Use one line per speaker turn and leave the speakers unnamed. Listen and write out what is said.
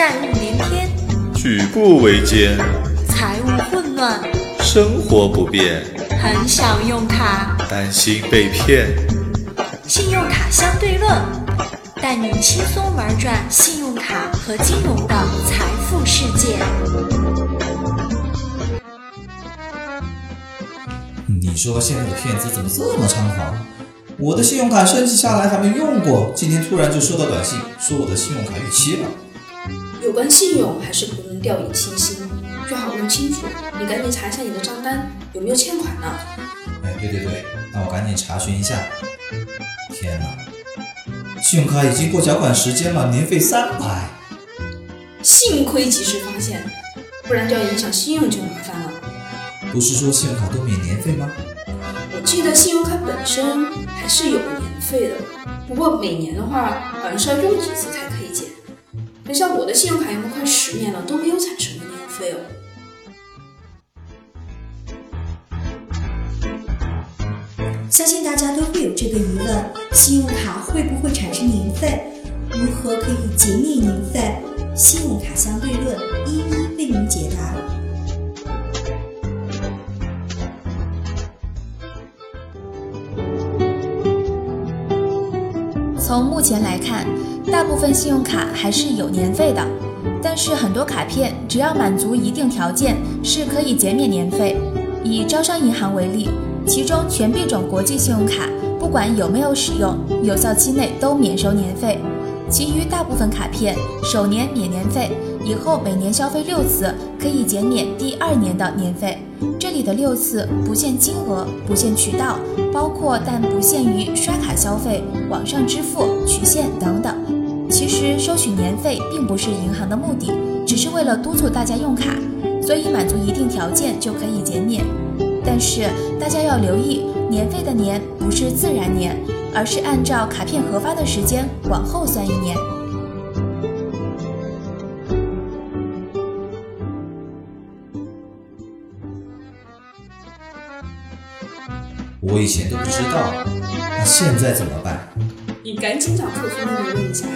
债务连天，
举步维艰，
财务混乱，
生活不便，
很想用卡。
担心被骗。
信用卡相对论，带你轻松玩转信用卡和金融的财富世界。
你说现在的骗子怎么这么猖狂？我的信用卡升级下来还没用过，今天突然就收到短信，说我的信用卡逾期了。
有关信用还是不能掉以轻心，最好弄清楚。你赶紧查一下你的账单，有没有欠款呢？
哎，对对对，那我赶紧查询一下。天哪，信用卡已经过缴款时间了，年费三百。
幸亏及时发现，不然就要影响信用就麻烦了。
不是说信用卡都免年费吗？
我记得信用卡本身还是有年费的，不过每年的话好像是要用几次才可以减。像我的信用卡用了快十年了，都没有产生过年费哦。
相信大家都会有这个疑问：信用卡会不会产生年费？如何可以减免年费？信用卡相对
从目前来看，大部分信用卡还是有年费的，但是很多卡片只要满足一定条件，是可以减免年费。以招商银行为例，其中全币种国际信用卡，不管有没有使用，有效期内都免收年费。其余大部分卡片，首年免年费，以后每年消费六次可以减免第二年的年费。这里的六次不限金额，不限渠道，包括但不限于刷卡消费、网上支付、取现等等。其实收取年费并不是银行的目的，只是为了督促大家用卡，所以满足一定条件就可以减免。但是大家要留意，年费的年不是自然年，而是按照卡片核发的时间往后算一年。
我以前都不知道，那现在怎么办？
你赶紧找客服那边问一下。